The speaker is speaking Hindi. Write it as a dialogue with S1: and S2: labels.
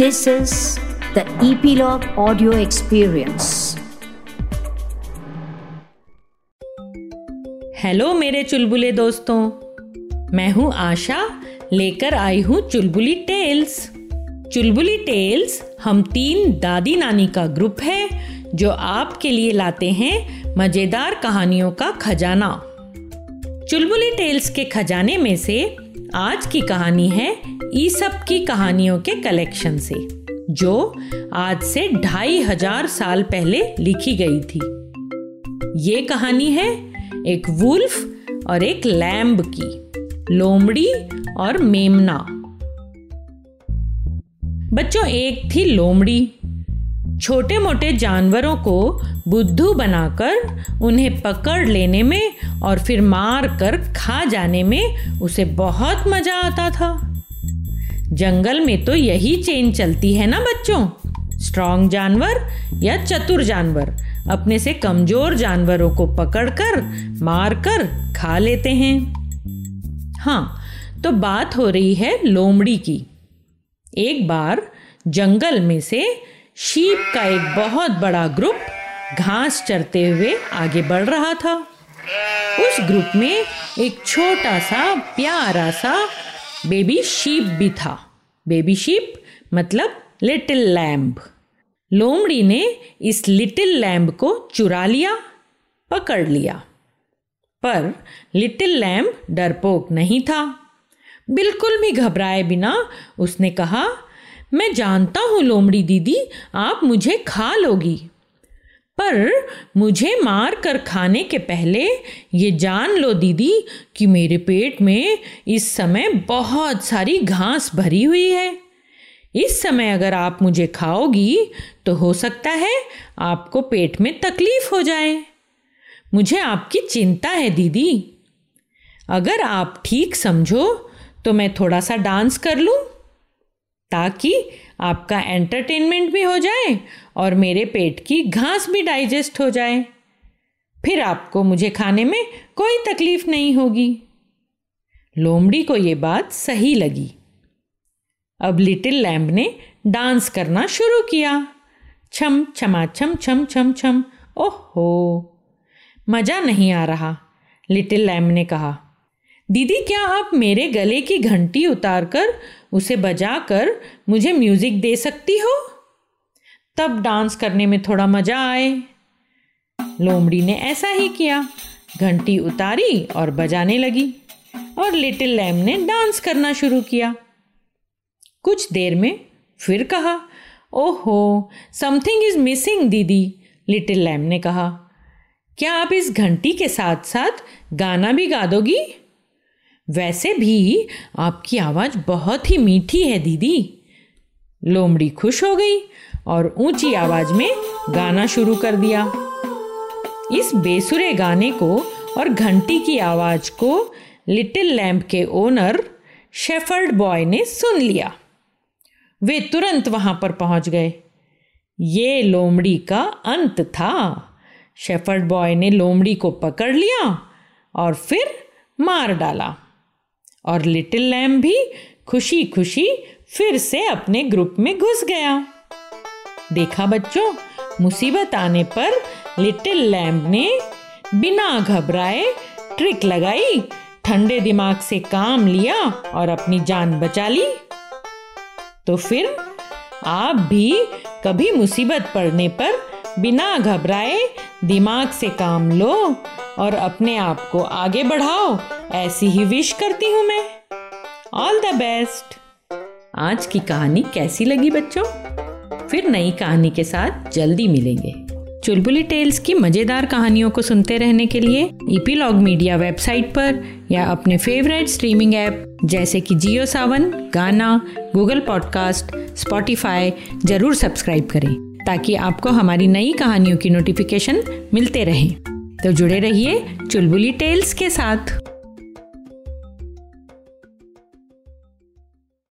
S1: This is the Epilogue Audio Experience.
S2: Hello मेरे चुलबुले दोस्तों। मैं हूँ आशा, लेकर आई हूँ चुलबुली टेल्स। चुलबुली टेल्स हम तीन दादी नानी का ग्रुप है, जो आपके लिए लाते हैं मज़ेदार कहानियों का खजाना। चुलबुली टेल्स के खजाने में से आज की कहानी है ईसप की कहानियों के कलेक्शन से, जो आज से ढाई हज़ार साल पहले लिखी गई थी। ये कहानी है एक वुल्फ और एक लैम्ब की, लोमड़ी और मेमना। बच्चों, एक थी लोमड़ी। छोटे मोटे जानवरों को बुद्धू बनाकर उन्हें पकड़ लेने में और फिर मार कर खा जाने में उसे बहुत मज़ा आता था। जंगल में तो यही चेन चलती है ना बच्चों? स्ट्रॉन्ग जानवर या चतुर जानवर? अपने से कमज़ोर जानवरों को पकड़कर, मारकर खा लेते हैं। हाँ तो बात हो रही है लोमड़ी की। एक बार जंगल में से शीप का एक बहुत बड़ा ग्रुप घास चरते हुए आगे बढ़ रहा था। उस ग्रुप में एक छोटा सा, प्यारा सा बेबी शीप भी था। बेबी शीप मतलब लिटिल लैम्ब लोमड़ी ने इस लिटिल लैम्ब को चुरा लिया, पकड़ लिया। पर लिटिल लैम्ब डरपोक नहीं था। बिल्कुल भी घबराए बिना उसने कहा, मैं जानता हूँ लोमड़ी दीदी, आप मुझे खा लोगी। पर मुझे मार कर खाने के पहले ये जान लो दीदी कि मेरे पेट में इस समय बहुत सारी घास भरी हुई है। इस समय अगर आप मुझे खाओगी तो हो सकता है आपको पेट में तकलीफ़ हो जाए। मुझे आपकी चिंता है दीदी। अगर आप ठीक समझो तो मैं थोड़ा सा डांस कर लूँ। ताकि आपका एंटरटेनमेंट भी हो जाए और मेरे पेट की घास भी डाइजेस्ट हो जाए। फिर आपको मुझे खाने में कोई तकलीफ़ नहीं होगी। लोमड़ी को ये बात सही लगी। अब लिटिल लैम्ब ने डांस करना शुरू किया। छम, छमा, छम छम छम छम, ओह। हो मज़ा नहीं आ रहा, लिटिल लैम्ब ने कहा। दीदी, क्या आप मेरे गले की घंटी उतारकर उसे बजाकर मुझे म्यूज़िक दे सकती हो? तब डांस करने में थोड़ा मज़ा आए। लोमड़ी ने ऐसा ही किया। घंटी उतारी और बजाने लगी और लिटिल लैम ने डांस करना शुरू किया। कुछ देर में फिर कहा, ओहो, समथिंग इज़ मिसिंग दीदी, लिटिल लैम ने कहा। क्या आप इस घंटी के साथ साथ गाना भी गा दोगी? वैसे भी आपकी आवाज़ बहुत ही मीठी है, दीदी। लोमड़ी खुश हो गई और ऊँची आवाज़ में गाना शुरू कर दिया। इस बेसुरे गाने को और घंटी की आवाज़ को लिटिल लैम्प के ओनर शेफर्ड बॉय ने सुन लिया। वे तुरंत वहाँ पर पहुँच गए। ये लोमड़ी का अंत था। शेफर्ड बॉय ने लोमड़ी को पकड़ लिया और फिर मार डाला। और लिटिल लैम भी खुशी खुशी फिर से अपने ग्रुप में घुस गया। देखा बच्चों, मुसीबत आने पर लिटिल लैम्ब ने बिना घबराए ट्रिक लगाई, ठंडे दिमाग से काम लिया और अपनी जान बचा ली। तो फिर आप भी कभी मुसीबत पड़ने पर बिना घबराए दिमाग से काम लो और अपने आप को आगे बढ़ाओ। ऐसी ही विश करती हूँ मैं। ऑल द बेस्ट आज की कहानी कैसी लगी बच्चों? फिर नई कहानी के साथ जल्दी मिलेंगे। चुलबुली टेल्स की मज़ेदार कहानियों को सुनते रहने के लिए ईपीलॉग मीडिया वेबसाइट पर या अपने फेवरेट स्ट्रीमिंग ऐप जैसे कि Jio Saavn Gaana Google podcast Spotify ज़रूर सब्सक्राइब करें ताकि आपको हमारी नई कहानियों की नोटिफिकेशन मिलते रहें। तो जुड़े रहिए चुलबुली टेल्स के साथ।